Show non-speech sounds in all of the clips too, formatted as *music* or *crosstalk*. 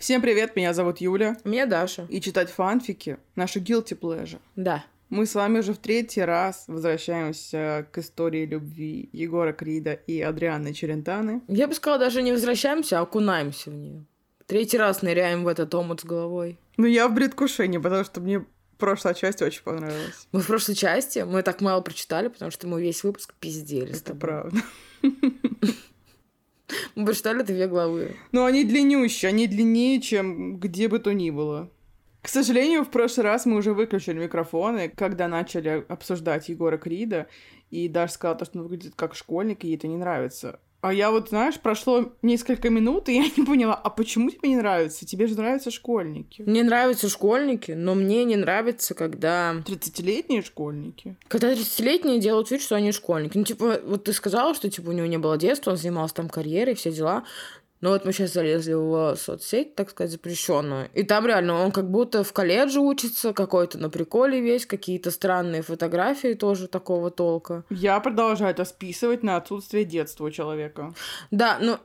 Всем привет, меня зовут Юля. Меня Даша. И читать фанфики — наша guilty pleasure. Да. Мы с вами уже в третий раз возвращаемся к истории любви Егора Крида и Адрианы Черентаны. Я бы сказала, даже не возвращаемся, а окунаемся в нее. Третий раз ныряем в этот омут с головой. Ну, я в предвкушении, потому что мне прошлая часть очень понравилась. Мы в прошлой части, мы так мало прочитали, потому что мы весь выпуск пиздели. Это правда. *laughs* Мы прочитали две главы. Но они длиннющие, они длиннее, чем где бы то ни было. К сожалению, в прошлый раз мы уже выключили микрофоны, когда начали обсуждать Егора Крида, и Даша сказала, что он выглядит как школьник, и ей это не нравится. А я вот, знаешь, прошло несколько минут, и я не поняла, а почему тебе не нравится? Тебе же нравятся школьники. Мне нравятся школьники, но мне не нравится, когда... 30-летние школьники? Когда 30-летние делают вид, что они школьники. Ну, типа, вот ты сказала, что, типа, у него не было детства, он занимался там карьерой, все дела. Но вот мы сейчас залезли в соцсеть, так сказать, запрещенную. И там реально он как будто в колледже учится, какой-то на приколе весь, какие-то странные фотографии тоже такого толка. Я продолжаю это списывать на отсутствие детства у человека. Да, но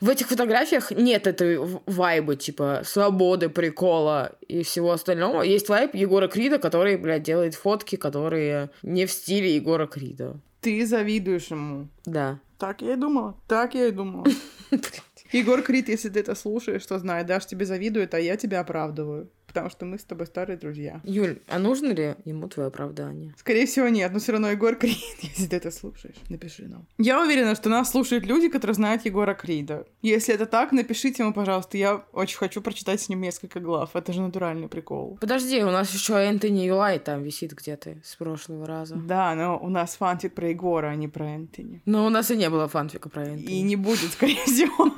в этих фотографиях нет этой вайбы, типа, свободы, прикола и всего остального. Есть вайб Егора Крида, который, блядь, делает фотки, которые не в стиле Егора Крида. Ты завидуешь ему. Да. Так я и думала. Так я и думала. *laughs* Егор Крид, если ты это слушаешь, то знай, Даш тебе завидует, а я тебя оправдываю потому что мы с тобой старые друзья. Юль, а нужно ли ему твое оправдание? Скорее всего, нет, но все равно Егор *laughs* Крид, если ты это слушаешь, напиши нам. Я уверена, что нас слушают люди, которые знают Егора Крида. Если это так, напишите ему, пожалуйста, я очень хочу прочитать с ним несколько глав, это же натуральный прикол. Подожди, у нас еще Энтони Юлай там висит где-то с прошлого раза. Да, но у нас фанфик про Егора, а не про Энтони. Но у нас и не было фанфика про Энтони. И не будет, скорее всего.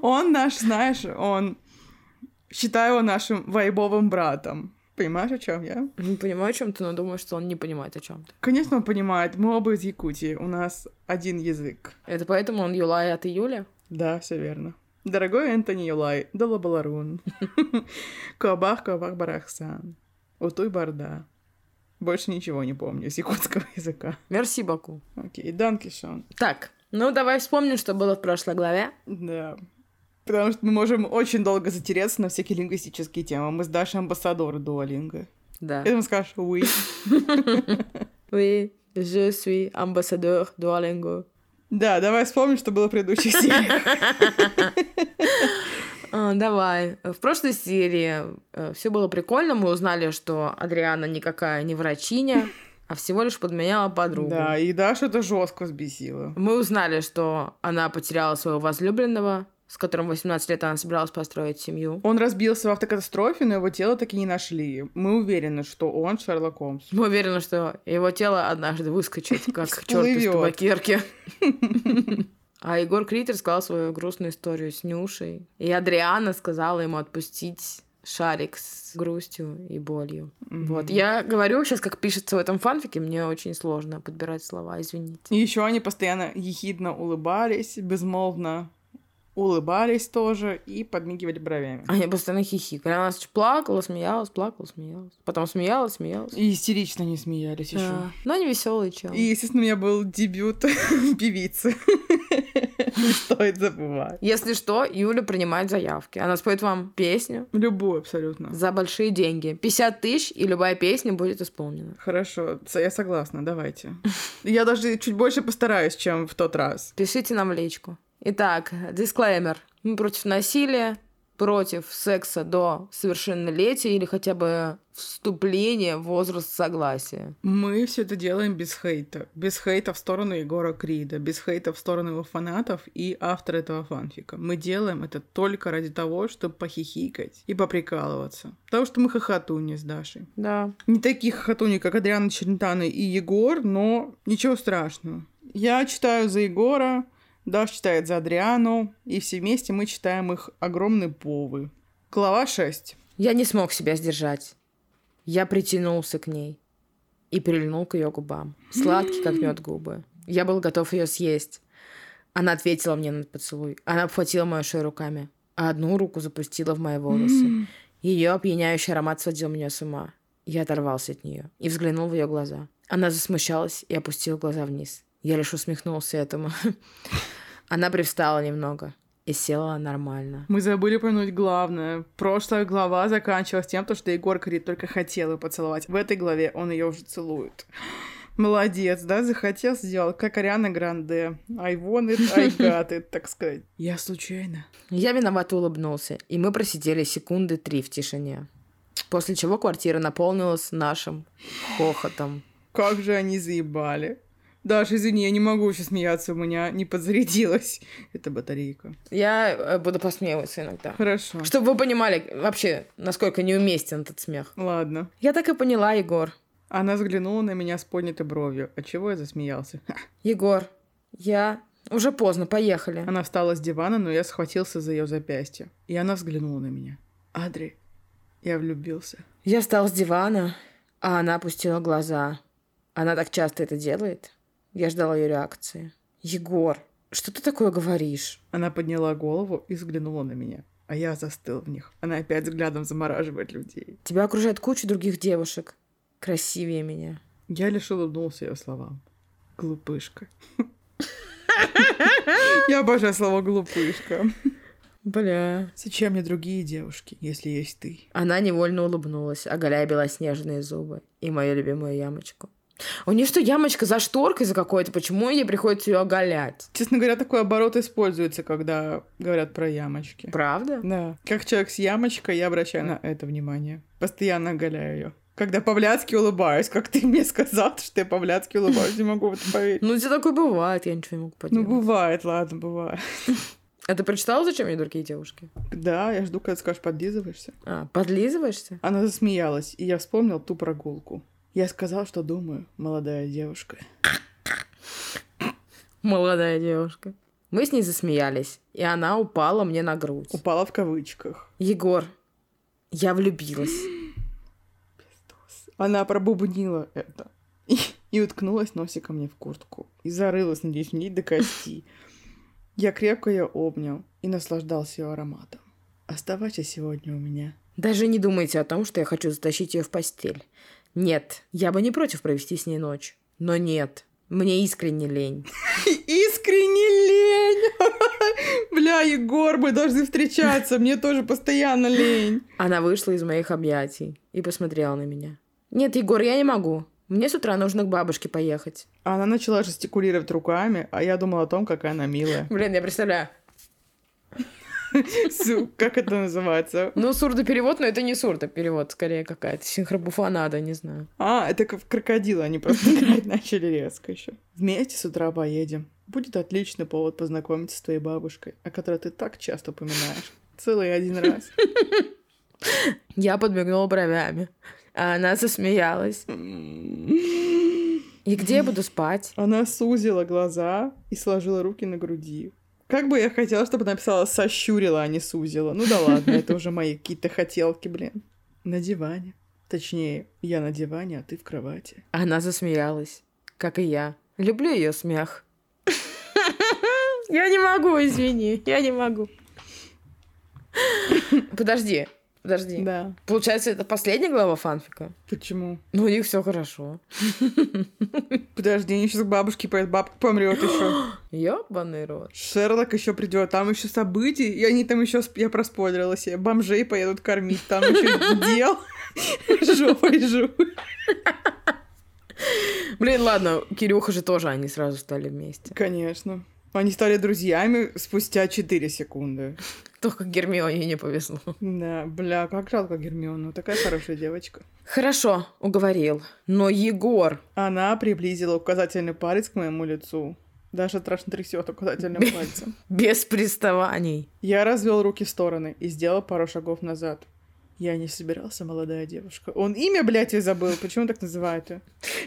*laughs* Он наш, знаешь, он считаю его нашим вайбовым братом. Понимаешь, о чем я? Не понимаю, о чем ты, но думаю, что он не понимает, о чем ты. Конечно, он понимает. Мы оба из Якутии. У нас один язык. Это поэтому он Юлай, а ты Юля? Да, все верно. Дорогой Энтони Юлай, Долабаларун. *laughs* Кабах, Кабах, Барахсан. Утуй Барда. Больше ничего не помню с якутского *laughs* языка. Мерси, Баку. Окей, Данкишон. Так, ну давай вспомним, что было в прошлой главе. Да. Потому что мы можем очень долго затереться на всякие лингвистические темы. Мы с Дашей амбассадоры дуалинга. Да. И ты скажешь «oui». *laughs* Oui, je suis ambassadeur Duolingo. Да, давай вспомним, что было в предыдущих *laughs* сериях. А, давай. В прошлой серии э, все было прикольно. Мы узнали, что Адриана никакая не врачиня, а всего лишь подменяла подругу. Да, и Даша это жестко взбесило. Мы узнали, что она потеряла своего возлюбленного, с которым 18 лет она собиралась построить семью. Он разбился в автокатастрофе, но его тело таки не нашли. Мы уверены, что он Шерлок Холмс. Мы уверены, что его тело однажды выскочит, *laughs* как черт из табакерки. *laughs* А Егор Крит рассказал свою грустную историю с Нюшей. И Адриана сказала ему отпустить шарик с грустью и болью. Mm-hmm. Вот. Я говорю сейчас, как пишется в этом фанфике, мне очень сложно подбирать слова, извините. И еще они постоянно ехидно улыбались, безмолвно улыбались тоже и подмигивали бровями. Они постоянно хихикали. Она плакала, смеялась, плакала, смеялась. Потом смеялась, смеялась. И истерично не смеялись да. еще. Но они веселые чем. И, естественно, у меня был дебют *laughs* певицы. Не стоит забывать. Если что, Юля принимает заявки. Она споет вам песню. Любую абсолютно. За большие деньги. 50 тысяч, и любая песня будет исполнена. Хорошо, я согласна, давайте. Я даже чуть больше постараюсь, чем в тот раз. Пишите нам личку. Итак, дисклеймер. Мы против насилия, против секса до совершеннолетия или хотя бы вступления в возраст согласия. Мы все это делаем без хейта. Без хейта в сторону Егора Крида, без хейта в сторону его фанатов и автора этого фанфика. Мы делаем это только ради того, чтобы похихикать и поприкалываться. Потому что мы хохотуни с Дашей. Да. Не такие хохотуни, как Адриана Черентана и Егор, но ничего страшного. Я читаю за Егора, Даш читает за Адриану, и все вместе мы читаем их огромные повы. Глава 6. Я не смог себя сдержать. Я притянулся к ней и прильнул к ее губам. Сладкий, как мед губы. Я был готов ее съесть. Она ответила мне на поцелуй. Она обхватила мою шею руками, а одну руку запустила в мои волосы. Ее опьяняющий аромат сводил меня с ума. Я оторвался от нее и взглянул в ее глаза. Она засмущалась и опустила глаза вниз. Я лишь усмехнулся этому. *laughs* Она привстала немного. и села нормально. Мы забыли упомянуть главное. Прошлая глава заканчивалась тем, что Егор Крид только хотел ее поцеловать. В этой главе он ее уже целует. *gasps* Молодец, да, захотел, сделал, как Ариана Гранде. I want it, I *laughs* got it, так сказать. Я случайно. Я виновато улыбнулся, и мы просидели секунды три в тишине. После чего квартира наполнилась нашим хохотом. Как же они заебали. Даша, извини, я не могу сейчас смеяться, у меня не подзарядилась *laughs* эта батарейка. Я э, буду посмеиваться иногда. Хорошо. Чтобы вы понимали вообще, насколько неуместен этот смех. Ладно. Я так и поняла, Егор. Она взглянула на меня с поднятой бровью. От чего я засмеялся? *laughs* Егор, я... Уже поздно, поехали. Она встала с дивана, но я схватился за ее запястье. И она взглянула на меня. Адри, я влюбился. Я встал с дивана, а она опустила глаза. Она так часто это делает. Я ждала ее реакции. Егор, что ты такое говоришь? Она подняла голову и взглянула на меня. А я застыл в них. Она опять взглядом замораживает людей. Тебя окружает куча других девушек. Красивее меня. Я лишь улыбнулся ее словам. Глупышка. *laughs* Я обожаю слово глупышка. Бля. Зачем мне другие девушки, если есть ты? Она невольно улыбнулась, оголяя белоснежные зубы и мою любимую ямочку. У нее что, ямочка за шторкой за какой-то? Почему ей приходится ее оголять? Честно говоря, такой оборот используется, когда говорят про ямочки. Правда? Да. Как человек с ямочкой, я обращаю на это внимание. Постоянно оголяю ее. Когда по-блядски улыбаюсь, как ты мне сказал, *laughs* что я по-блядски улыбаюсь, не могу в это поверить. Ну, тебе такое бывает, я ничего не могу Ну, поделать. бывает, ладно, бывает. *laughs* А ты прочитала, зачем мне другие девушки? Да, я жду, когда скажешь, подлизываешься. А, подлизываешься? Она засмеялась, и я вспомнил ту прогулку. Я сказал, что думаю, молодая девушка. Молодая девушка. Мы с ней засмеялись, и она упала мне на грудь. Упала в кавычках. Егор, я влюбилась. Она пробубнила это. И, и уткнулась носиком мне в куртку. И зарылась, надеюсь, в ней до кости. Я крепко ее обнял и наслаждался ее ароматом. Оставайся сегодня у меня. Даже не думайте о том, что я хочу затащить ее в постель. Нет, я бы не против провести с ней ночь. Но нет, мне искренне лень. *laughs* Искренне лень! *laughs* Бля, Егор, мы должны встречаться. Мне тоже постоянно лень. Она вышла из моих объятий и посмотрела на меня. Нет, Егор, я не могу. Мне с утра нужно к бабушке поехать. Она начала жестикулировать руками, а я думала о том, какая она милая. Блин, я представляю. Как это называется? Ну, сурдоперевод, но это не сурдоперевод, скорее какая-то синхробуфонада, не знаю. А, это как в крокодила, они просто *laughs* играть начали резко еще. Вместе с утра поедем. Будет отличный повод познакомиться с твоей бабушкой, о которой ты так часто упоминаешь. Целый один раз. Я подмигнула бровями, а она засмеялась. И где я буду спать? Она сузила глаза и сложила руки на груди. Как бы я хотела, чтобы написала сощурила, а не сузила. Ну да ладно, это уже мои какие-то хотелки, блин. На диване. Точнее, я на диване, а ты в кровати. Она засмеялась, как и я. Люблю ее смех. *laughs* Я не могу, извини, я не могу. Подожди, подожди. Да. Получается, это последняя глава фанфика? Почему? Ну, у них все хорошо. Подожди, они сейчас к бабушке поедут, бабка помрет еще. *gasps* Ёбаный рот. Шерлок еще придет, там еще события, и они там еще, я проспойлерила себе, бомжей поедут кормить, там еще *laughs* дел. *laughs* Жопой жуй. Блин, ладно, Кирюха же тоже, они сразу стали вместе. Конечно. Они стали друзьями спустя 4 секунды. Только Гермионе не повезло. Да, бля, как жалко Гермиону, такая хорошая девочка. Хорошо, уговорил. Но Егор... Она приблизила указательный палец к моему лицу. Даша страшно трясет указательным пальцем. Без приставаний. Я развел руки в стороны и сделал пару шагов назад. Я не собирался, молодая девушка. Он имя, блядь, и забыл. Почему так называют ее?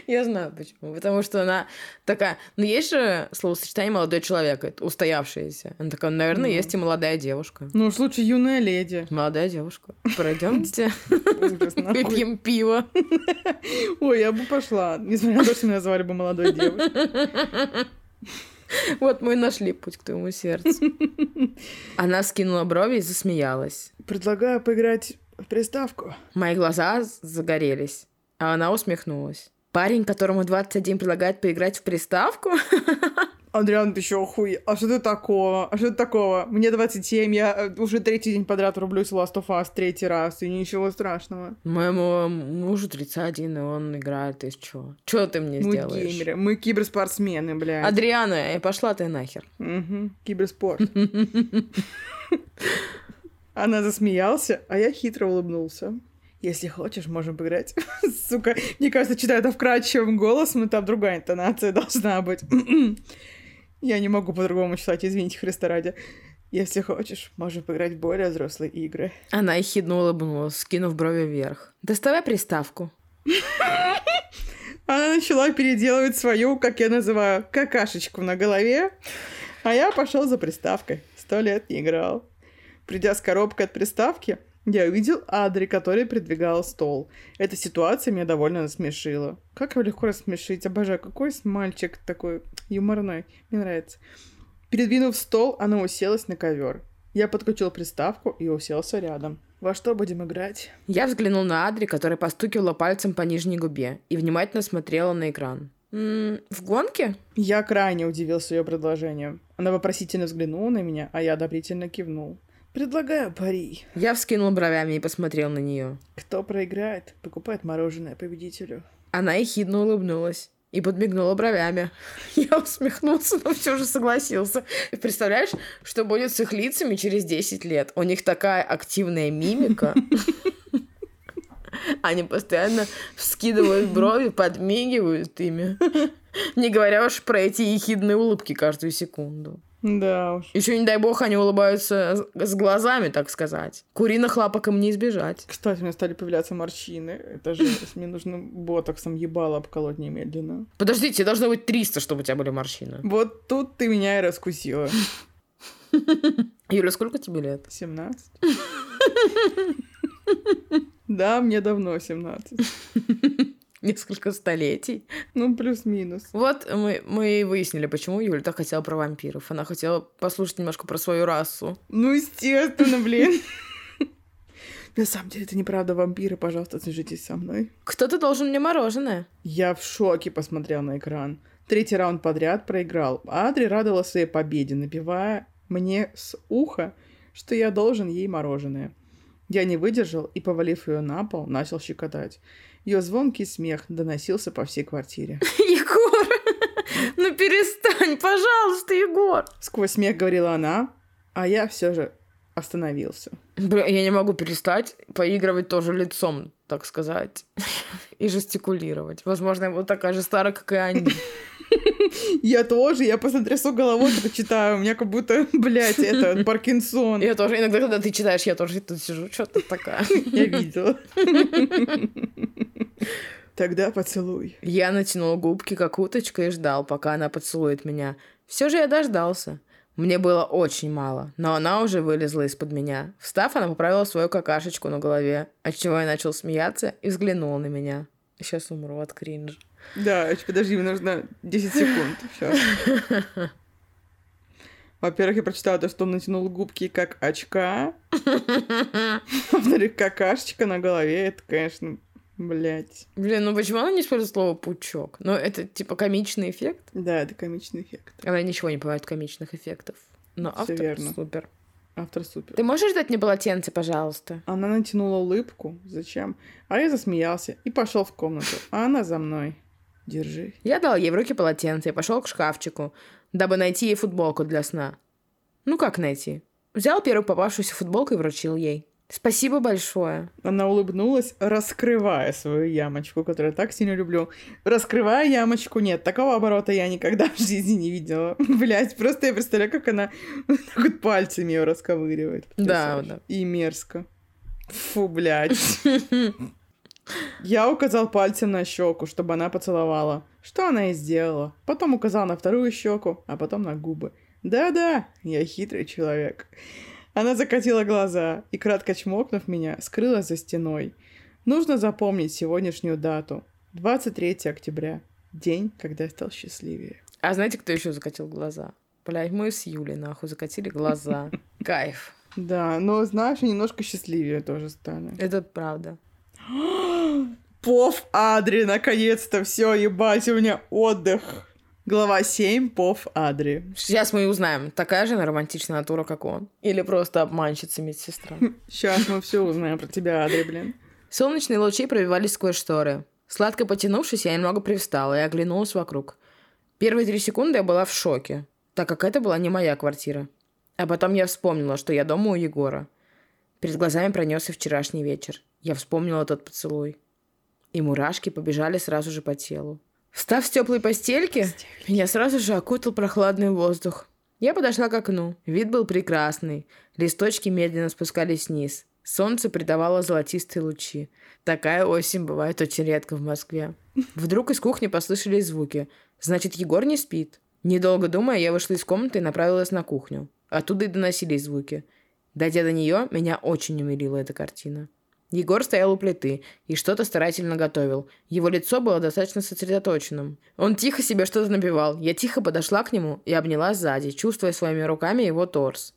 Я знаю почему. Потому что она такая... Ну, есть же словосочетание «молодой человек», это устоявшаяся. Она такая, наверное, Ну. есть и молодая девушка. Ну уж лучше юная леди. Молодая девушка. Пройдемте, выпьем пиво. Ой, я бы пошла, несмотря на то, что меня назвали бы молодой девушкой. Вот мы и нашли путь к твоему сердцу. *laughs* Она скинула брови и засмеялась. Предлагаю поиграть в приставку. Мои глаза загорелись, а она усмехнулась. Парень, которому 21, предлагает поиграть в приставку? Адриан, ты еще хуй. А что ты такого? А что ты такого? Мне 27, я э, уже третий день подряд рублюсь в Last of Us третий раз, и ничего страшного. Моему мужу 31, и он играет из чего? Чего ты мне мы сделаешь? геймеры, мы киберспортсмены, блядь. Адриана, э, пошла ты нахер. Угу, киберспорт. *laughs* Она засмеялся, а я хитро улыбнулся. Если хочешь, можем поиграть. *laughs* Сука, мне кажется, читаю это вкрадчивым голосом, и там другая интонация *laughs* должна быть. *clears throat* Я не могу по-другому читать, извините, Христа ради. Если хочешь, можем поиграть в более взрослые игры. Она ехидно улыбнулась, скинув брови вверх. Доставай приставку. *laughs* Она начала переделывать свою, как я называю, какашечку на голове, а я пошел за приставкой. Сто лет не играл. Придя с коробкой от приставки, я увидел Адри, который придвигал стол. Эта ситуация меня довольно насмешила. Как его легко рассмешить? Обожаю, какой мальчик такой юморной. Мне нравится. Передвинув стол, она уселась на ковер. Я подключил приставку и уселся рядом. Во что будем играть? Я взглянул на Адри, которая постукивала пальцем по нижней губе и внимательно смотрела на экран. «М-м, в гонке? Я крайне удивился ее предложением. Она вопросительно взглянула на меня, а я одобрительно кивнул. Предлагаю пари. Я вскинул бровями и посмотрел на нее. Кто проиграет, покупает мороженое победителю. Она ехидно улыбнулась и подмигнула бровями. *laughs* Я усмехнулся, но все же согласился. Представляешь, что будет с их лицами через 10 лет? У них такая активная мимика. *laughs* Они постоянно вскидывают брови, подмигивают ими. Не говоря уж про эти ехидные улыбки каждую секунду. Да уж. Еще, не дай бог, они улыбаются с глазами, так сказать. Куриных лапок им не избежать. Кстати, у меня стали появляться морщины. Это же мне нужно ботоксом ебало обколоть немедленно. Подождите, должно быть 300, чтобы у тебя были морщины. Вот тут ты меня и раскусила. *laughs* Юля, сколько тебе лет? 17. *laughs* Да, мне давно 17. *laughs* *laughs* Несколько столетий. Ну, плюс-минус. Вот мы, мы и выяснили, почему Юля так хотела про вампиров. Она хотела послушать немножко про свою расу. Ну, естественно, блин. *laughs* На самом деле, это неправда вампиры, пожалуйста, свяжитесь со мной. Кто-то должен мне мороженое. Я в шоке посмотрел на экран. Третий раунд подряд проиграл. Адри радовала своей победе, напевая мне с уха, что я должен ей мороженое. Я не выдержал и, повалив ее на пол, начал щекотать. Ее звонкий смех доносился по всей квартире. *laughs* Егор, ну перестань, пожалуйста, Егор. Сквозь смех говорила она, а я все же остановился. Бля, я не могу перестать поигрывать тоже лицом, так сказать, *laughs* и жестикулировать. Возможно, я вот такая же старая, как и они. *laughs* Я тоже, я просто трясу головой, когда читаю. У меня как будто, блядь, это Паркинсон. Я тоже, иногда, когда ты читаешь, я тоже тут сижу, что ты такая. Я видела. Тогда поцелуй. Я натянул губки, как уточка, и ждал, пока она поцелует меня. Все же я дождался. Мне было очень мало, но она уже вылезла из-под меня. Встав, она поправила свою какашечку на голове, отчего я начал смеяться и взглянула на меня. Сейчас умру от кринжа. Да, подожди, мне нужно 10 секунд. Сейчас. Во-первых, я прочитала то, что он натянул губки как очка. *laughs* Во-вторых, какашечка на голове. Это, конечно, блядь. Блин, ну почему она не использует слово пучок? Ну, это типа комичный эффект? Да, это комичный эффект. Она ничего не бывает комичных эффектов. Но Всё автор верно. супер. Автор супер. Ты можешь дать мне полотенце, пожалуйста? Она натянула улыбку. Зачем? А я засмеялся и пошел в комнату. А она за мной. Держи. Я дал ей в руки полотенце и пошел к шкафчику, дабы найти ей футболку для сна. Ну как найти? Взял первую попавшуюся футболку и вручил ей. Спасибо большое. Она улыбнулась, раскрывая свою ямочку, которую я так сильно люблю. Раскрывая ямочку, нет, такого оборота я никогда в жизни не видела. *laughs* Блять, просто я представляю, как она *laughs* так вот пальцами ее расковыривает. Да, да. И мерзко. Фу, блядь. *laughs* Я указал пальцем на щеку, чтобы она поцеловала. Что она и сделала. Потом указал на вторую щеку, а потом на губы. Да-да, я хитрый человек. Она закатила глаза и, кратко чмокнув меня, скрылась за стеной. Нужно запомнить сегодняшнюю дату. 23 октября. День, когда я стал счастливее. А знаете, кто еще закатил глаза? Блядь, мы с Юлей, нахуй, закатили глаза. *laughs* Кайф. Да, но, знаешь, немножко счастливее тоже стали. Это правда. *gasps* Пов Адри, наконец-то, все, ебать, у меня отдых. Глава 7. Пов Адри. Сейчас мы и узнаем, такая же она романтичная натура, как он. Или просто обманщица медсестра. Сейчас мы все узнаем про тебя, Адри, блин. Солнечные лучи пробивались сквозь шторы. Сладко потянувшись, я немного привстала и оглянулась вокруг. Первые три секунды я была в шоке, так как это была не моя квартира. А потом я вспомнила, что я дома у Егора. Перед глазами пронесся вчерашний вечер. Я вспомнила тот поцелуй. И мурашки побежали сразу же по телу. Встав с теплой постельки, меня сразу же окутал прохладный воздух. Я подошла к окну. Вид был прекрасный. Листочки медленно спускались вниз. Солнце придавало золотистые лучи. Такая осень бывает очень редко в Москве. Вдруг из кухни послышались звуки. Значит, Егор не спит. Недолго думая, я вышла из комнаты и направилась на кухню. Оттуда и доносились звуки. Дойдя до нее, меня очень умилила эта картина. Егор стоял у плиты и что-то старательно готовил. Его лицо было достаточно сосредоточенным. Он тихо себе что-то набивал. Я тихо подошла к нему и обняла сзади, чувствуя своими руками его торс.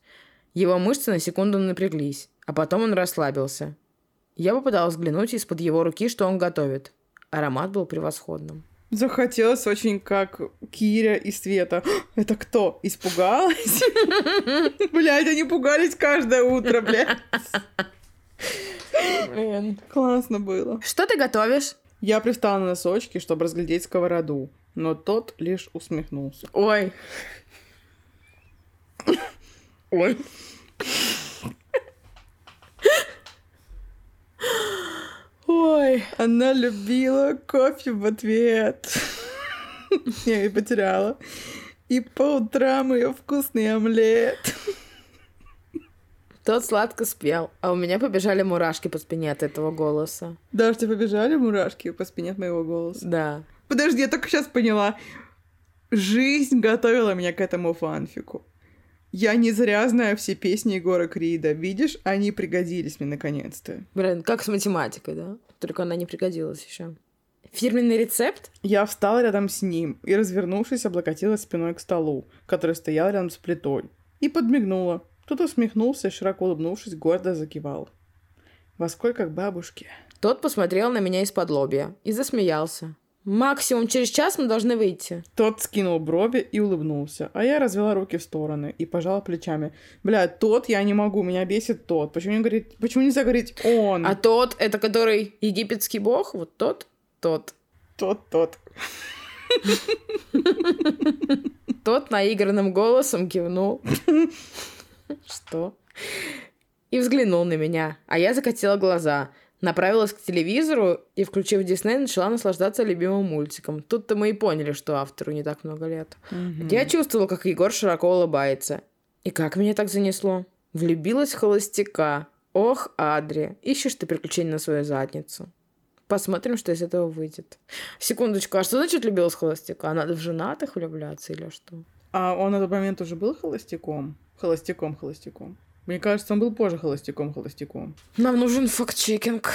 Его мышцы на секунду напряглись, а потом он расслабился. Я попыталась взглянуть из-под его руки, что он готовит. Аромат был превосходным. Захотелось очень как Киря и Света. *gasps* Это кто? Испугалась? *laughs* Блядь, они пугались каждое утро, блядь. *laughs* Блин. Классно было. Что ты готовишь? Я пристала на носочки, чтобы разглядеть сковороду, но тот лишь усмехнулся. Ой. Ой. Ой. Она любила кофе в ответ. Я ее потеряла. И по утрам ее вкусный омлет. Тот сладко спел, а у меня побежали мурашки по спине от этого голоса. Даже тебе побежали мурашки по спине от моего голоса? Да. Подожди, я только сейчас поняла. Жизнь готовила меня к этому фанфику. Я не зря знаю все песни Егора Крида. Видишь, они пригодились мне наконец-то. Блин, как с математикой, да? Только она не пригодилась еще. Фирменный рецепт? Я встала рядом с ним и, развернувшись, облокотилась спиной к столу, который стоял рядом с плитой, и подмигнула. Тот усмехнулся широко улыбнувшись, гордо закивал. Во сколько к бабушке? Тот посмотрел на меня из-под лобья и засмеялся. Максимум через час мы должны выйти. Тот скинул брови и улыбнулся, а я развела руки в стороны и пожала плечами. Бля, тот я не могу, меня бесит тот. Почему не говорить, почему нельзя говорить он? А тот, это который египетский бог, вот тот, тот. Тот, тот. *laughs* Тот наигранным голосом кивнул. *laughs* *laughs* Что? И взглянул на меня, а я закатила глаза. Направилась к телевизору и, включив Дисней, начала наслаждаться любимым мультиком. Тут-то мы и поняли, что автору не так много лет. Я чувствовала, как Егор широко улыбается. И как меня так занесло? Влюбилась в холостяка. Ох, Адри, ищешь ты приключения на свою задницу. Посмотрим, что из этого выйдет. Секундочку, а что значит влюбилась в холостяка? Надо в женатых влюбляться или что? А он на тот момент уже был холостяком? Холостяком, холостяком. Мне кажется, он был позже холостяком, холостяком. Нам нужен факт-чекинг.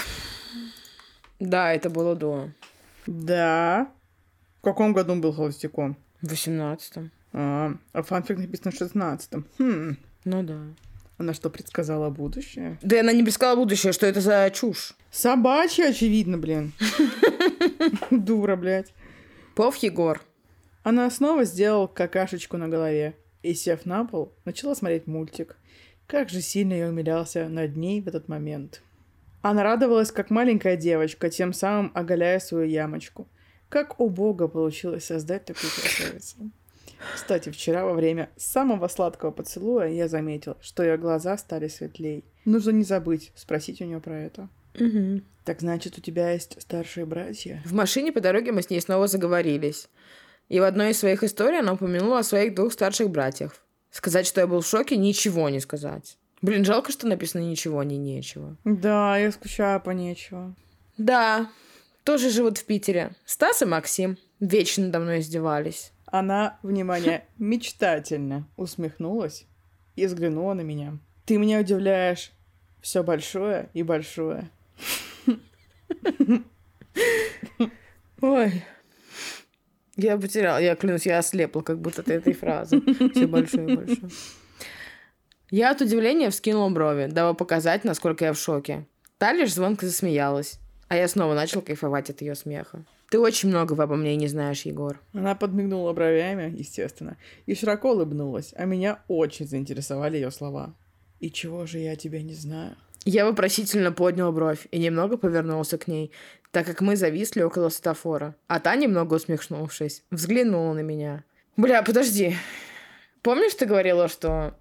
Да, это было до. Да. В каком году он был холостяком? В 18-м. А, а фанфик написан в 16-м. Хм. Ну да. Она что, предсказала будущее? Да она не предсказала будущее, что это за чушь. Собачья, очевидно, блин. *laughs* Дура, блядь. Пов Егор. Она снова сделала какашечку на голове и, сев на пол, начала смотреть мультик. Как же сильно я умилялся над ней в этот момент. Она радовалась, как маленькая девочка, тем самым оголяя свою ямочку. Как у Бога получилось создать такую красавицу. Кстати, вчера во время самого сладкого поцелуя я заметил, что ее глаза стали светлей. Нужно не забыть спросить у нее про это. Угу. Так значит, у тебя есть старшие братья? В машине по дороге мы с ней снова заговорились. И в одной из своих историй она упомянула о своих двух старших братьях. Сказать, что я был в шоке, ничего не сказать. Блин, жалко, что написано ничего, а не нечего. Да, я скучаю по нечего. Да, тоже живут в Питере. Стас и Максим вечно надо мной издевались. Она, внимание, *laughs* мечтательно усмехнулась и взглянула на меня. Ты меня удивляешь все большое и большое. *laughs* Ой, я потеряла, я клянусь, я ослепла как будто от этой фразы. Все большое и большое. Я от удивления вскинула брови, дабы показать, насколько я в шоке. Та лишь звонко засмеялась, а я снова начал кайфовать от ее смеха. Ты очень многого обо мне не знаешь, Егор. Она подмигнула бровями, естественно, и широко улыбнулась, а меня очень заинтересовали ее слова. «И чего же я тебя не знаю?» Я вопросительно поднял бровь и немного повернулся к ней, так как мы зависли около светофора. А та, немного усмехнувшись, взглянула на меня. «Бля, подожди. Помнишь, ты говорила, что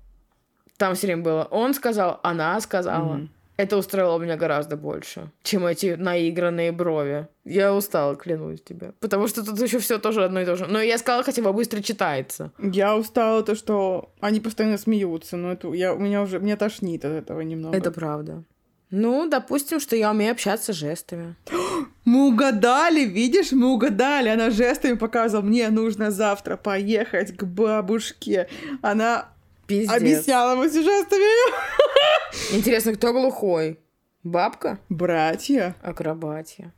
там все время было он сказал, она сказала?» Мгм. Это устроило меня гораздо больше, чем эти наигранные брови. Я устала, клянусь тебе. Потому что тут еще все тоже одно и то же. Но я сказала, хотя бы быстро читается. Я устала то, что они постоянно смеются, но это я, у меня уже, меня тошнит от этого немного. Это правда. Ну, допустим, что я умею общаться жестами. *gasps* Мы угадали, видишь, мы угадали. Она жестами показывала, мне нужно завтра поехать к бабушке. Она Пиздец. объясняла мы жестами. Интересно, кто глухой? Бабка? Братья Акробатия.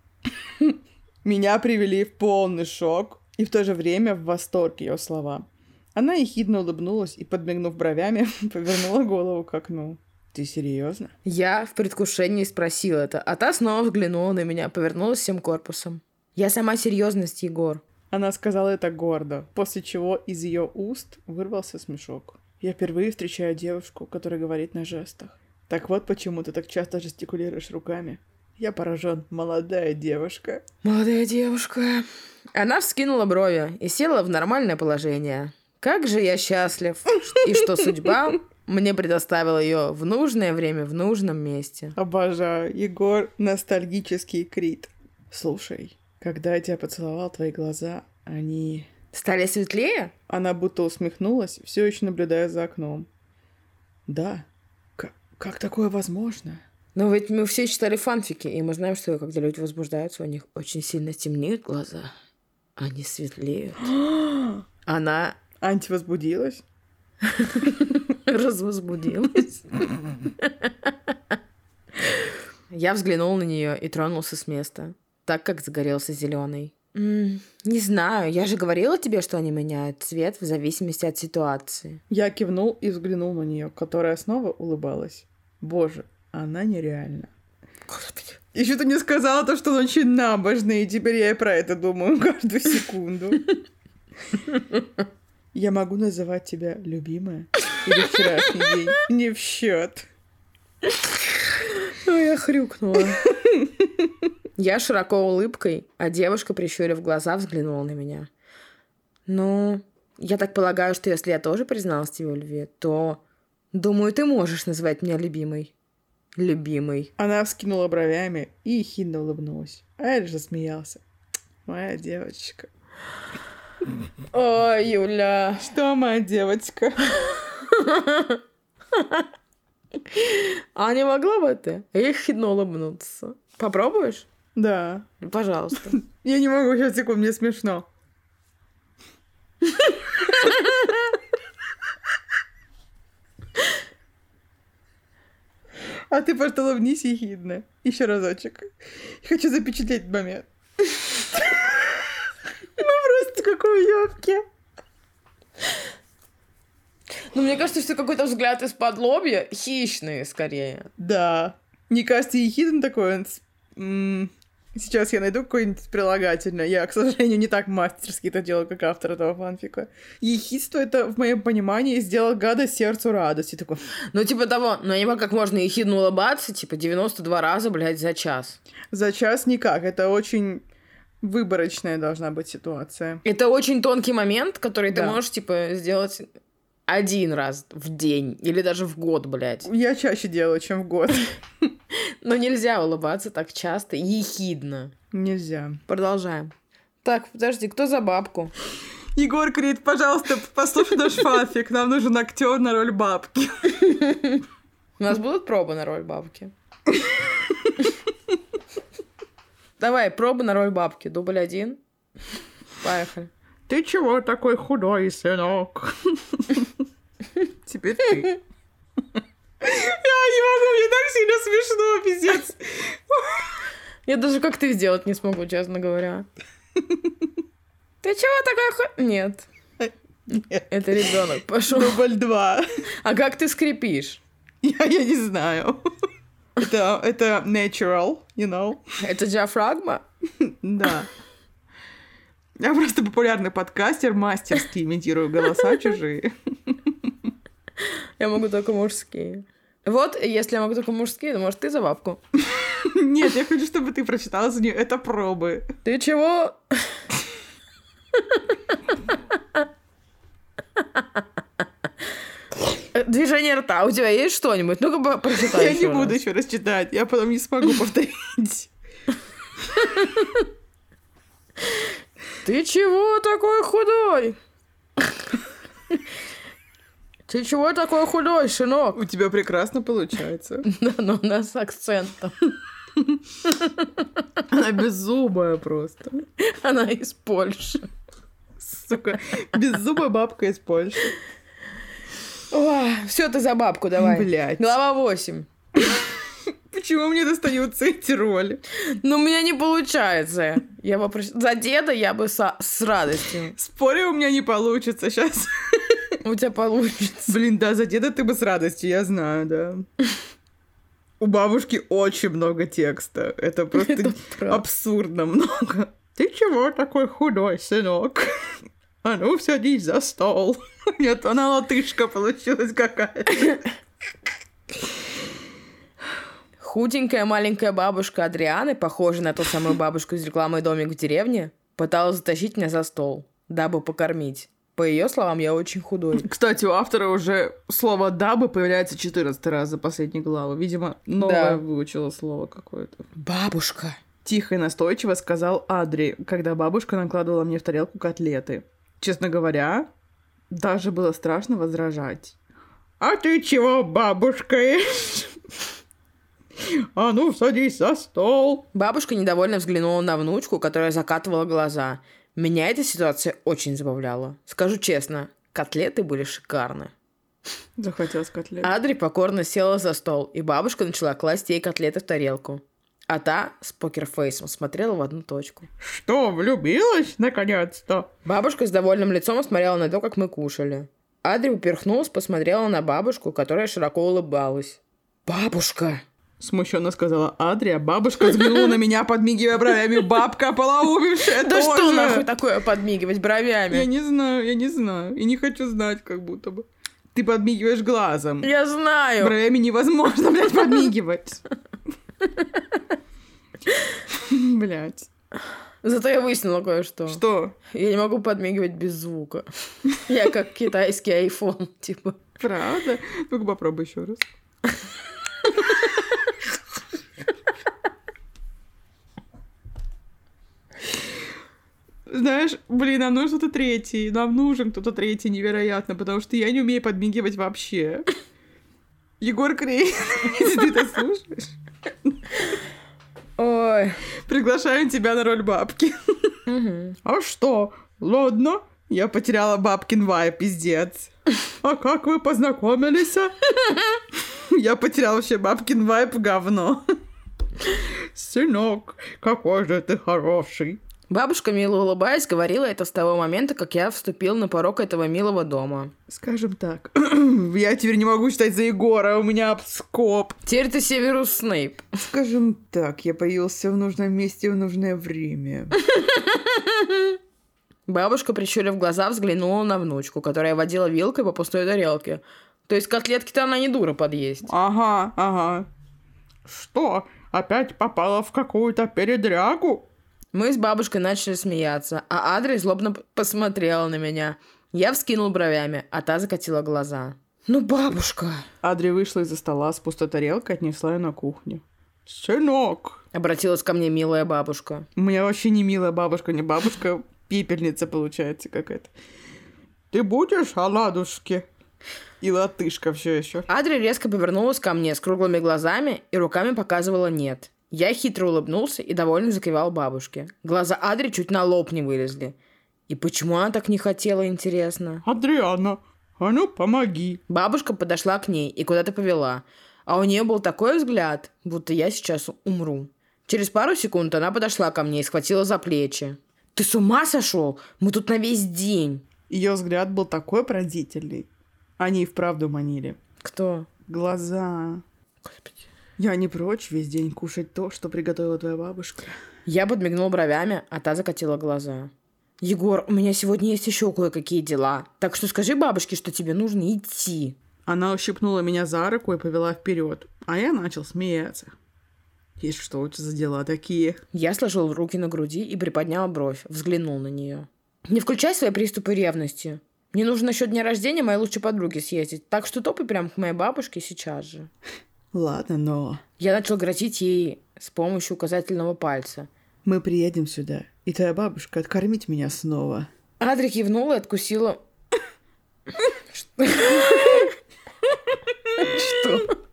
меня привели в полный шок и в то же время в восторг ее слова. Она ехидно улыбнулась и, подмигнув бровями, *laughs* повернула голову к окну. Ты серьезно? Я в предвкушении спросила это, а та снова взглянула на меня, повернулась всем корпусом. Я сама серьезность, Егор. Она сказала это гордо, после чего из ее уст вырвался смешок. Я впервые встречаю девушку, которая говорит на жестах. Так вот почему ты так часто жестикулируешь руками. Я поражен, молодая девушка. Молодая девушка. Она вскинула брови и села в нормальное положение. Как же я счастлив, и что судьба мне предоставила ее в нужное время в нужном месте. Обожаю. Егор ностальгический крит. Слушай, когда я тебя поцеловал, твои глаза, они... Стали светлее? Она будто усмехнулась, все еще наблюдая за окном. Да. К- как такое возможно? Но ведь мы все читали фанфики, и мы знаем, что когда люди возбуждаются, у них очень сильно темнеют глаза. Они светлеют. *gasps* Она Анти возбудилась? *laughs* развозбудилась. *laughs* Я взглянул на нее и тронулся с места, так как загорелся зеленый. Не знаю, я же говорила тебе, что они меняют цвет в зависимости от ситуации. Я кивнул и взглянул на нее, которая снова улыбалась. Боже, она нереальна. Господи. Еще ты не сказала то, что он очень набожный, и теперь я и про это думаю *laughs* каждую секунду. Я могу называть тебя любимая или вчерашний день? Не в счет. Ой, я хрюкнула. Я широко улыбкой, а девушка, прищурив глаза, взглянула на меня. Ну, я так полагаю, что если я тоже призналась тебе в любви, то, думаю, ты можешь называть меня любимой. Любимой. Она вскинула бровями и ехидно улыбнулась. А я лишь засмеялся. Моя девочка. Ой, Юля. Что, моя девочка? *laughs* А не могла бы ты ехидно улыбнуться? Попробуешь? Да. Пожалуйста. *laughs* Я не могу сейчас секунду, мне смешно. *laughs* А ты, пожалуйста, улыбнись ехидно. Еще разочек. Хочу запечатлеть момент. *laughs* Ну просто какой ёбки. Ну, мне кажется, что какой-то взгляд из-под лобья хищный, скорее. Да. Мне кажется, ехиден такой, он Сейчас я найду какое-нибудь прилагательное. Я, к сожалению, не так мастерски это делаю, как автор этого фанфика. Ехидство — это, в моем понимании, сделал гада сердцу радости. Такой, Ну, типа того, но не понимаю, как можно ехидно улыбаться, типа, 92 раза, блядь, за час. за час никак. Это очень выборочная должна быть ситуация. Это очень тонкий момент, который ты Да. можешь, типа, сделать один раз в день или даже в год, блядь. Я чаще делаю, чем в год. *laughs* Но нельзя улыбаться так часто и ехидно. Нельзя. Продолжаем. Так, подожди, кто за бабку? Егор Крид, пожалуйста, послушай наш фанфик. Нам нужен актер на роль бабки. У нас будут пробы на роль бабки? Давай, пробы на роль бабки. Дубль один. Поехали. Ты чего такой худой, сынок? Теперь ты. Я не могу, мне так сильно смешно, пиздец. Я даже как ты сделать не смогу, честно говоря. Ты чего такая ху... Нет, Нет. это ребенок пошел. Дубль два. А как ты скрипишь? Я, я не знаю. Это, это natural, you know? Это диафрагма? Да. Я просто популярный подкастер, мастерски имитирую голоса чужие. *laughs* Я могу только мужские. Вот, если я могу только мужские, то, может, ты за бабку? *laughs* Нет, я хочу, чтобы ты прочитала за нее. Это пробы. Ты чего? *laughs* Движение рта. У тебя есть что-нибудь? Ну-ка, прочитай Я не буду еще раз читать. Я потом не смогу повторить. Ты чего такой худой? Ты чего такой худой, сынок? У тебя прекрасно получается. *laughs* Да, но у нас с акцентом. *laughs* Она беззубая просто. Она из Польши. Сука, беззубая бабка из Польши. Все, ты за бабку давай. Блядь. Глава 8. *laughs* Почему мне достаются эти роли? Ну, у меня не получается. Я бы прош- За деда я бы со- с радостью. Спорю, у меня не получится сейчас. У тебя получится. Блин, да, за деда ты бы с радостью, я знаю, да. У бабушки очень много текста. Это просто Это абсурдно много. Ты чего такой худой, сынок? А ну, садись за стол. Нет, она латышка получилась какая-то. Худенькая маленькая бабушка Адрианы, похожая на ту самую бабушку из рекламы «Домик в деревне», пыталась затащить меня за стол, дабы покормить. По ее словам, я очень худой. Кстати, у автора уже слово «дабы» появляется 14 раз за последние главы. Видимо, новое Да. выучила слово какое-то. Бабушка. Тихо и настойчиво сказал Адри, когда бабушка накладывала мне в тарелку котлеты. Честно говоря, даже было страшно возражать. «А ты чего, бабушка? А ну, садись за стол!» Бабушка недовольно взглянула на внучку, которая закатывала глаза. Меня эта ситуация очень забавляла. Скажу честно, котлеты были шикарны. Захотелось котлет. Адри покорно села за стол, и бабушка начала класть ей котлеты в тарелку. А та с покерфейсом смотрела в одну точку. Что, влюбилась, наконец-то? Бабушка с довольным лицом смотрела на то, как мы кушали. Адри уперхнулась, посмотрела на бабушку, которая широко улыбалась. «Бабушка!» Смущенно сказала Адри, а бабушка взглянула на меня, подмигивая бровями. Бабка полоумевшая Да что нахуй такое подмигивать бровями? Я не знаю, я не знаю. И не хочу знать, как будто бы. Ты подмигиваешь глазом. Я знаю. Бровями невозможно, блядь, подмигивать. Блять. Зато я выяснила кое-что. Что? Я не могу подмигивать без звука. Я как китайский айфон, *laughs* типа. Правда? Ну-ка попробуй еще раз. Знаешь, блин, нам нужен кто-то третий. Нам нужен кто-то третий, невероятно, потому что я не умею подмигивать вообще. Егор Крей, если *laughs* ты это слушаешь, Ой. приглашаем тебя на роль бабки. А что? Ладно, я потеряла бабкин вай, пиздец. А как вы познакомились? Я потеряла вообще бабкин вайп говно. Сынок, какой же ты хороший. Бабушка, мило улыбаясь, говорила это с того момента, как я вступил на порог этого милого дома. Скажем так, *clears throat* я теперь не могу считать за Егора, у меня скоп. Теперь ты Северус Снейп. Скажем так, я появился в нужном месте в нужное время. *laughs* Бабушка, прищурив глаза, взглянула на внучку, которая водила вилкой по пустой тарелке. То есть котлетки-то она не дура подъесть. Ага, ага. Что, опять попала в какую-то передрягу? Мы с бабушкой начали смеяться, а Адри злобно посмотрела на меня. Я вскинул бровями, а та закатила глаза. «Ну, бабушка!» Адри вышла из-за стола с пустой тарелкой и отнесла ее на кухню. «Сынок!» Обратилась ко мне милая бабушка. У меня вообще не милая бабушка, не бабушка, пепельница получается какая-то. «Ты будешь оладушки?» И латышка все еще. Адри резко повернулась ко мне с круглыми глазами и руками показывала «нет». Я хитро улыбнулся и довольно закивал бабушке. Глаза Адри чуть на лоб не вылезли. И почему она так не хотела, интересно? «Адриана, а ну помоги!» Бабушка подошла к ней и куда-то повела. А у нее был такой взгляд, будто я сейчас умру. Через пару секунд она подошла ко мне и схватила за плечи. «Ты с ума сошел? Мы тут на весь день!» Ее взгляд был такой пронзительный. Они и вправду манили. «Кто?» Глаза. Господи. Я не прочь весь день кушать то, что приготовила твоя бабушка. Я подмигнул бровями, а та закатила глаза. Егор, у меня сегодня есть еще кое-какие дела. Так что скажи бабушке, что тебе нужно идти. Она ущипнула меня за руку и повела вперед, а я начал смеяться. И что это за дела такие? Я сложил руки на груди и приподнял бровь, взглянул на нее. Не включай свои приступы ревности. Мне нужно насчет дня рождения моей лучшей подруги съездить, так что топай прямо к моей бабушке сейчас же. Ладно, но... Я начал грозить ей с помощью указательного пальца. Мы приедем сюда, и твоя бабушка откормить меня снова. Адри кивнула и откусила... Что?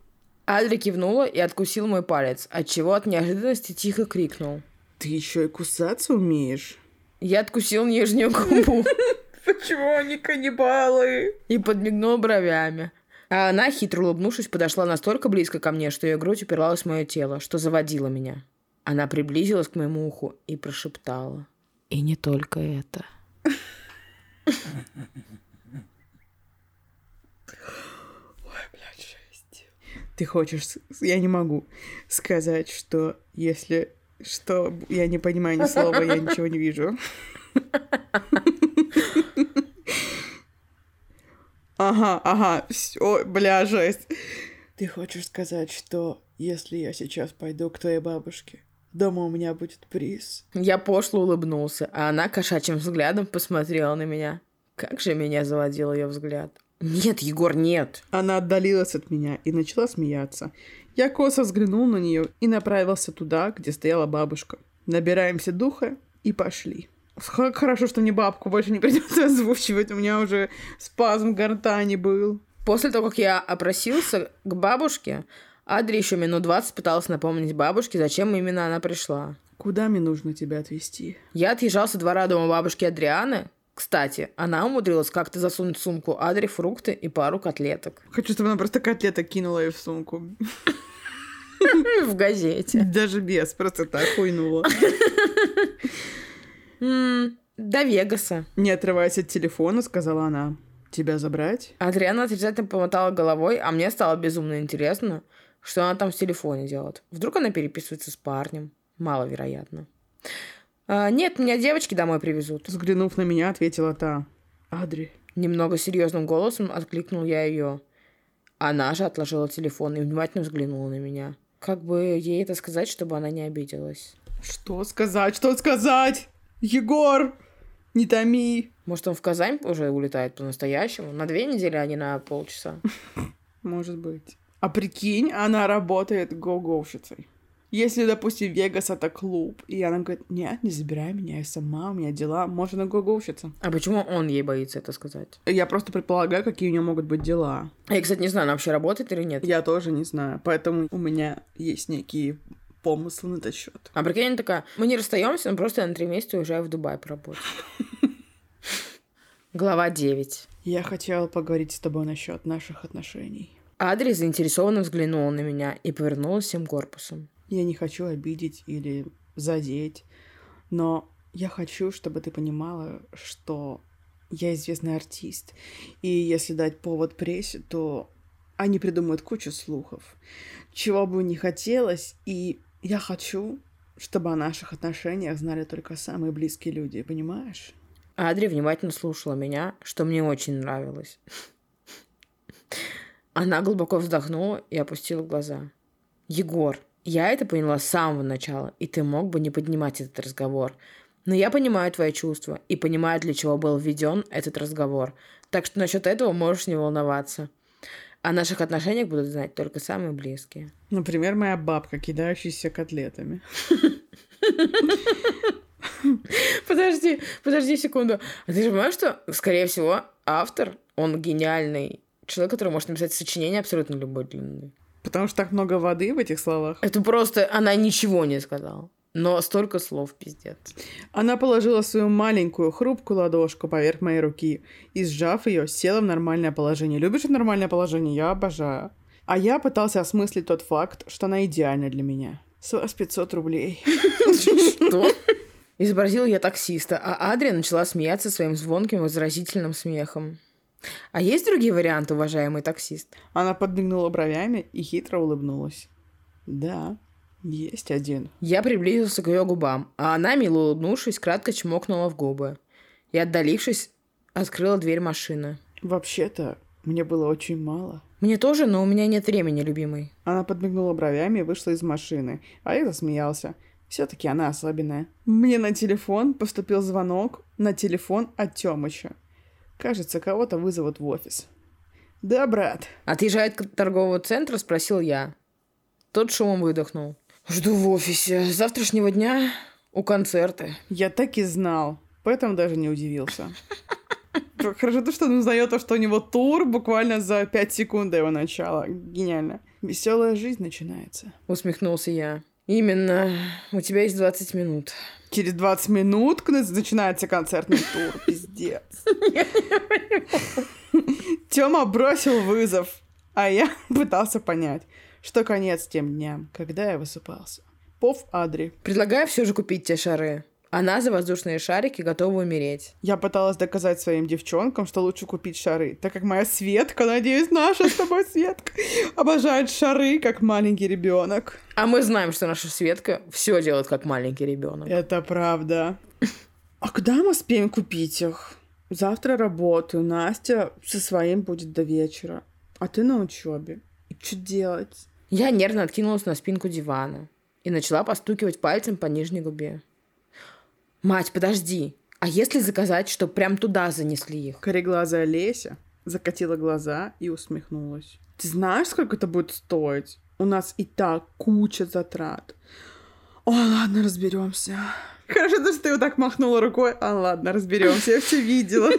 Адри кивнула и откусил мой палец, отчего от неожиданности тихо крикнул. Ты еще и кусаться умеешь? Я откусил нижнюю губу. *laughs* Почему они каннибалы? И подмигнул бровями. А она, хитро улыбнувшись, подошла настолько близко ко мне, что ее грудь упиралась в мое тело, что заводила меня. Она приблизилась к моему уху и прошептала. И не только это. Ой, блядь, жесть. Ты хочешь... Я не могу сказать, что если... Что я не понимаю ни слова, я ничего не вижу. Ага, ага, все, бля, жесть. Ты хочешь сказать, что если я сейчас пойду к твоей бабушке, дома у меня будет приз? Я пошло улыбнулся, а она кошачьим взглядом посмотрела на меня. Как же меня заводил ее взгляд. Нет, Егор, нет. Она отдалилась от меня и начала смеяться. Я косо взглянул на нее и направился туда, где стояла бабушка. Набираемся духа и пошли. Как хорошо, что мне бабку больше не придется озвучивать. У меня уже спазм гортани был. После того, как я опросился к бабушке, Адри еще минут 20 пыталась напомнить бабушке, зачем именно она пришла. Куда мне нужно тебя отвезти? Я отъезжал со двора дома бабушки Адрианы. Кстати, она умудрилась как-то засунуть в сумку Адри фрукты и пару котлеток. Хочу, чтобы она просто котлеток кинула ей в сумку. *laughs* В газете. Даже без, просто так хуйнула. *laughs* До Вегаса. Не отрываясь от телефона, сказала она. Тебя забрать? Адриана отрицательно помотала головой, а мне стало безумно интересно, что она там в телефоне делает. Вдруг она переписывается с парнем? Маловероятно. А, нет, меня девочки домой привезут. Взглянув на меня, ответила та. Адри. Немного серьезным голосом откликнул я ее. Она же отложила телефон и внимательно взглянула на меня. Как бы ей это сказать, чтобы она не обиделась? Что сказать? Что сказать? Егор! Не томи. Может, он в Казань уже улетает по-настоящему? На две недели, а не на полчаса? *laughs* Может быть. А прикинь, она работает гоу-гоушицей. Если, допустим, Вегас это клуб, и она говорит, нет, не забирай меня, я сама, у меня дела, может, она гоу-гоушится. А почему он ей боится это сказать? Я просто предполагаю, какие у нее могут быть дела. Я, кстати, не знаю, она вообще работает или нет. Я тоже не знаю, поэтому у меня есть некие помыслы на этот счет. А прикинь, она такая, мы не расстаемся, но просто я на три месяца уезжаю в Дубай поработать. *laughs* Глава 9. Я хотела поговорить с тобой насчет наших отношений. Адри заинтересованно взглянула на меня и повернулась всем корпусом. Я не хочу обидеть или задеть, но я хочу, чтобы ты понимала, что я известный артист. И если дать повод прессе, то они придумают кучу слухов, чего бы не хотелось, и я хочу, чтобы о наших отношениях знали только самые близкие люди, понимаешь? Адри внимательно слушала меня, что мне очень нравилось. Она глубоко вздохнула и опустила глаза. «Егор, я это поняла с самого начала, и ты мог бы не поднимать этот разговор. Но я понимаю твои чувства и понимаю, для чего был введен этот разговор. Так что насчет этого можешь не волноваться. О наших отношениях будут знать только самые близкие. Например, моя бабка, кидающаяся котлетами. Подожди, подожди секунду. А ты же понимаешь, что, скорее всего, автор, он гениальный человек, который может написать сочинение абсолютно любой длины. Потому что так много воды в этих словах. Это просто она ничего не сказала. Но столько слов, пиздец. Она положила свою маленькую хрупкую ладошку поверх моей руки и, сжав ее, села в нормальное положение. Любишь нормальное положение? Я обожаю. А я пытался осмыслить тот факт, что она идеальна для меня. С вас 500 рублей. Что? Изобразила я таксиста, а Адрия начала смеяться своим звонким возразительным смехом. А есть другие варианты, уважаемый таксист? Она подмигнула бровями и хитро улыбнулась. Да, есть один. Я приблизился к ее губам, а она, мило улыбнувшись, кратко чмокнула в губы. и, отдалившись, открыла дверь машины. Вообще-то, мне было очень мало. Мне тоже, но у меня нет времени, любимый. Она подмигнула бровями и вышла из машины, а я засмеялся. Все-таки она особенная. Мне на телефон поступил звонок на телефон от Тёмыча. Кажется, кого-то вызовут в офис. Да, брат. Отъезжает к торговому центру, спросил я. Тот шумом выдохнул. Жду в офисе. С завтрашнего дня у концерты. Я так и знал. Поэтому даже не удивился. Хорошо то, что он узнает то, что у него тур буквально за 5 секунд до его начала. Гениально. Веселая жизнь начинается. Усмехнулся я. Именно. У тебя есть 20 минут. Через 20 минут начинается концертный тур. Пиздец. *laughs* Тёма бросил вызов, а я *laughs* пытался понять, что конец тем дням, когда я высыпался. Пов Адри. Предлагаю все же купить те шары. Она за воздушные шарики готова умереть. Я пыталась доказать своим девчонкам, что лучше купить шары, так как моя Светка, надеюсь, наша с тобой Светка, обожает шары, как маленький ребенок. А мы знаем, что наша Светка все делает, как маленький ребенок. Это правда. А когда мы успеем купить их? Завтра работаю, Настя со своим будет до вечера. А ты на учебе. И что делать? Я нервно откинулась на спинку дивана и начала постукивать пальцем по нижней губе. Мать, подожди. А если заказать, что прям туда занесли их? Кореглазая Леся закатила глаза и усмехнулась. Ты знаешь, сколько это будет стоить? У нас и так куча затрат. О, ладно, разберемся. Хорошо, что ты вот так махнула рукой. А, ладно, разберемся. Я все видела.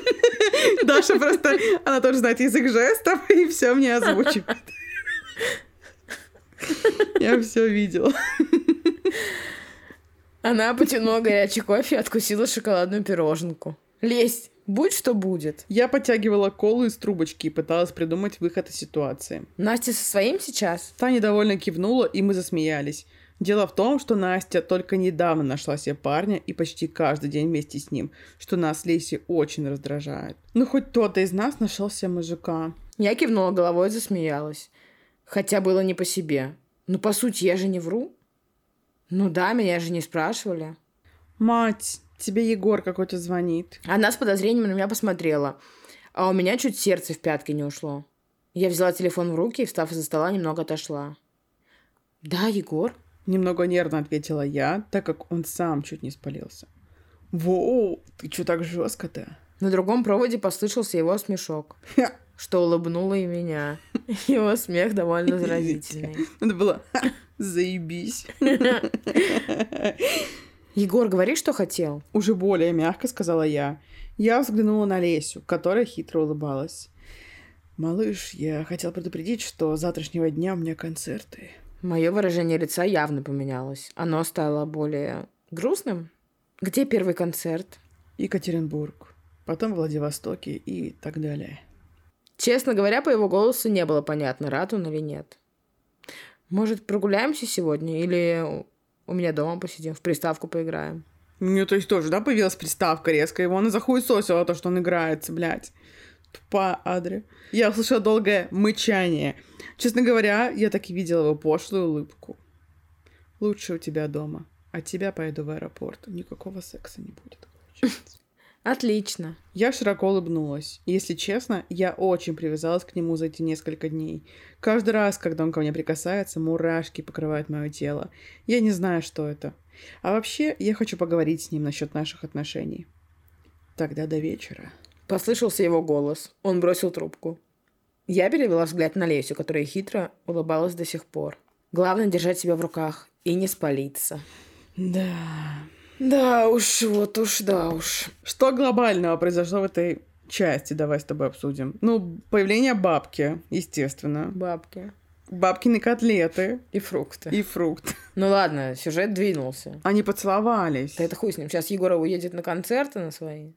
Даша просто, она тоже знает язык жестов и все мне озвучивает. *laughs* Я все видела. Она потянула горячий кофе и откусила шоколадную пироженку. Лезь, будь что будет. Я подтягивала колу из трубочки и пыталась придумать выход из ситуации. Настя со своим сейчас? Та недовольно кивнула, и мы засмеялись. Дело в том, что Настя только недавно нашла себе парня и почти каждый день вместе с ним, что нас Леси очень раздражает. Ну, хоть кто-то из нас нашел себе мужика. Я кивнула головой и засмеялась. Хотя было не по себе. Ну, по сути, я же не вру. Ну да, меня же не спрашивали. Мать, тебе Егор какой-то звонит. Она с подозрением на меня посмотрела. А у меня чуть сердце в пятки не ушло. Я взяла телефон в руки и, встав из-за стола, немного отошла. «Да, Егор?» Немного нервно ответила я, так как он сам чуть не спалился. «Воу, ты что так жестко-то?» На другом проводе послышался его смешок, что улыбнуло и меня. *laughs* Его смех довольно заразительный. Это было Заебись. *laughs* Егор, говори, что хотел. Уже более мягко сказала я. Я взглянула на Лесю, которая хитро улыбалась. Малыш, я хотел предупредить, что с завтрашнего дня у меня концерты. Мое выражение лица явно поменялось. Оно стало более грустным. Где первый концерт? Екатеринбург. Потом Владивостоке и так далее. Честно говоря, по его голосу не было понятно, рад он или нет. Может, прогуляемся сегодня? Или у меня дома посидим, в приставку поиграем? Мне то есть тоже, да, появилась приставка резко. Его она захуесосила то, что он играется, блядь. Тупа Адри. Я услышала долгое мычание. Честно говоря, я так и видела его пошлую улыбку. Лучше у тебя дома. От тебя пойду в аэропорт. Никакого секса не будет. *laughs* Отлично. Я широко улыбнулась. Если честно, я очень привязалась к нему за эти несколько дней. Каждый раз, когда он ко мне прикасается, мурашки покрывают мое тело. Я не знаю, что это. А вообще, я хочу поговорить с ним насчет наших отношений. Тогда до вечера. Послышался его голос. Он бросил трубку. Я перевела взгляд на Лесю, которая хитро улыбалась до сих пор. Главное держать себя в руках и не спалиться. Да. Да уж, вот уж, да уж. Что глобального произошло в этой части, давай с тобой обсудим. Ну, появление бабки, естественно. Бабки. Бабкины котлеты. И фрукты. И фрукт. Ну ладно, сюжет двинулся. Они поцеловались. Да это хуй с ним. Сейчас Егорова уедет на концерты на свои.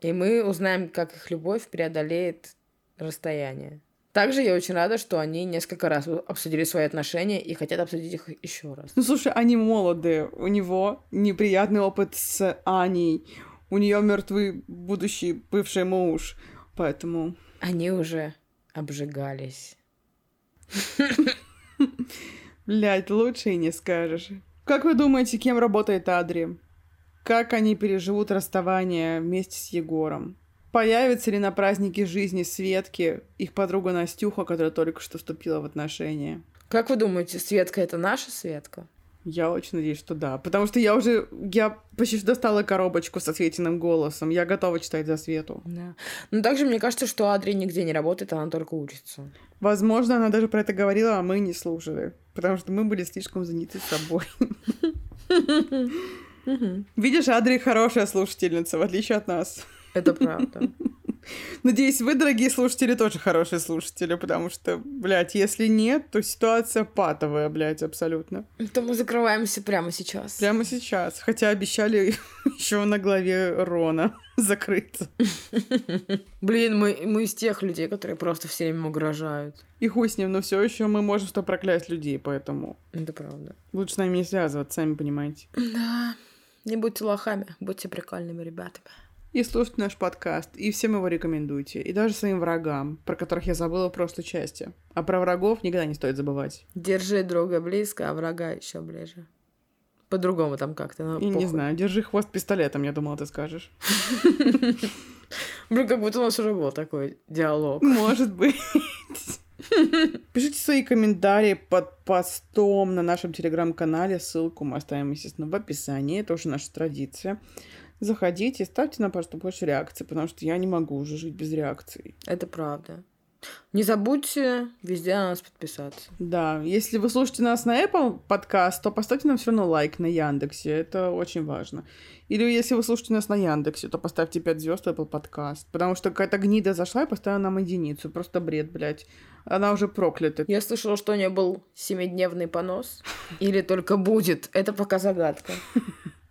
И мы узнаем, как их любовь преодолеет расстояние. Также я очень рада, что они несколько раз обсудили свои отношения и хотят обсудить их еще раз. Ну, слушай, они молоды. У него неприятный опыт с Аней. У нее мертвый будущий бывший муж. Поэтому... Они уже обжигались. Блять, лучше и не скажешь. Как вы думаете, кем работает Адри? как они переживут расставание вместе с Егором. Появится ли на празднике жизни Светки их подруга Настюха, которая только что вступила в отношения? Как вы думаете, Светка это наша Светка? Я очень надеюсь, что да. Потому что я уже... Я почти достала коробочку со Светиным голосом. Я готова читать за Свету. Да. Но также мне кажется, что Адри нигде не работает, она только учится. Возможно, она даже про это говорила, а мы не слушали. Потому что мы были слишком заняты собой. *laughs* Видишь, Адри хорошая слушательница, в отличие от нас. Это правда. *laughs* Надеюсь, вы, дорогие слушатели, тоже хорошие слушатели, потому что, блядь, если нет, то ситуация патовая, блядь, абсолютно. То мы закрываемся прямо сейчас. Прямо сейчас. Хотя обещали *laughs* еще на главе Рона *laughs* закрыться. Блин, мы, мы из тех людей, которые просто все время угрожают. И хуй с ним, но все еще мы можем что проклясть людей, поэтому... Это правда. Лучше с нами не связываться, сами понимаете. Да. Не будьте лохами, будьте прикольными ребятами. И слушайте наш подкаст, и всем его рекомендуйте. И даже своим врагам, про которых я забыла в прошлой части. А про врагов никогда не стоит забывать. Держи друга близко, а врага еще ближе. По-другому там как-то. Ну, И не знаю, держи хвост пистолетом, я думала, ты скажешь. Блин, как будто у нас уже был такой диалог. Может быть. Пишите свои комментарии под постом на нашем телеграм-канале. Ссылку мы оставим, естественно, в описании. Это уже наша традиция. Заходите, ставьте нам, пожалуйста, больше реакций, потому что я не могу уже жить без реакций. Это правда. Не забудьте везде на нас подписаться. Да, если вы слушаете нас на Apple подкаст, то поставьте нам все равно лайк на Яндексе, это очень важно. Или если вы слушаете нас на Яндексе, то поставьте 5 звезд Apple подкаст, потому что какая-то гнида зашла и поставила нам единицу, просто бред, блядь. Она уже проклята. Я слышала, что у нее был семидневный понос. Или только будет. Это пока загадка. *laughs*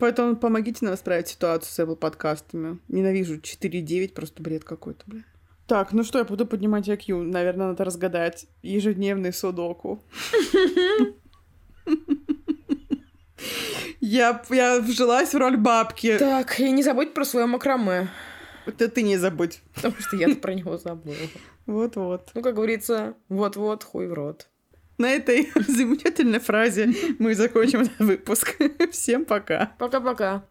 Поэтому помогите нам исправить ситуацию с Apple подкастами. Ненавижу 4.9, просто бред какой-то, бля. Так, ну что, я буду поднимать IQ. Наверное, надо разгадать ежедневный судоку. Я, я вжилась в роль бабки. Так, и не забудь про свое макраме. Это ты не забудь. Потому что я про него забыла. Вот-вот. Ну, как говорится, вот-вот, хуй в рот. На этой *laughs* замечательной фразе мы закончим этот выпуск. *laughs* Всем пока. Пока-пока.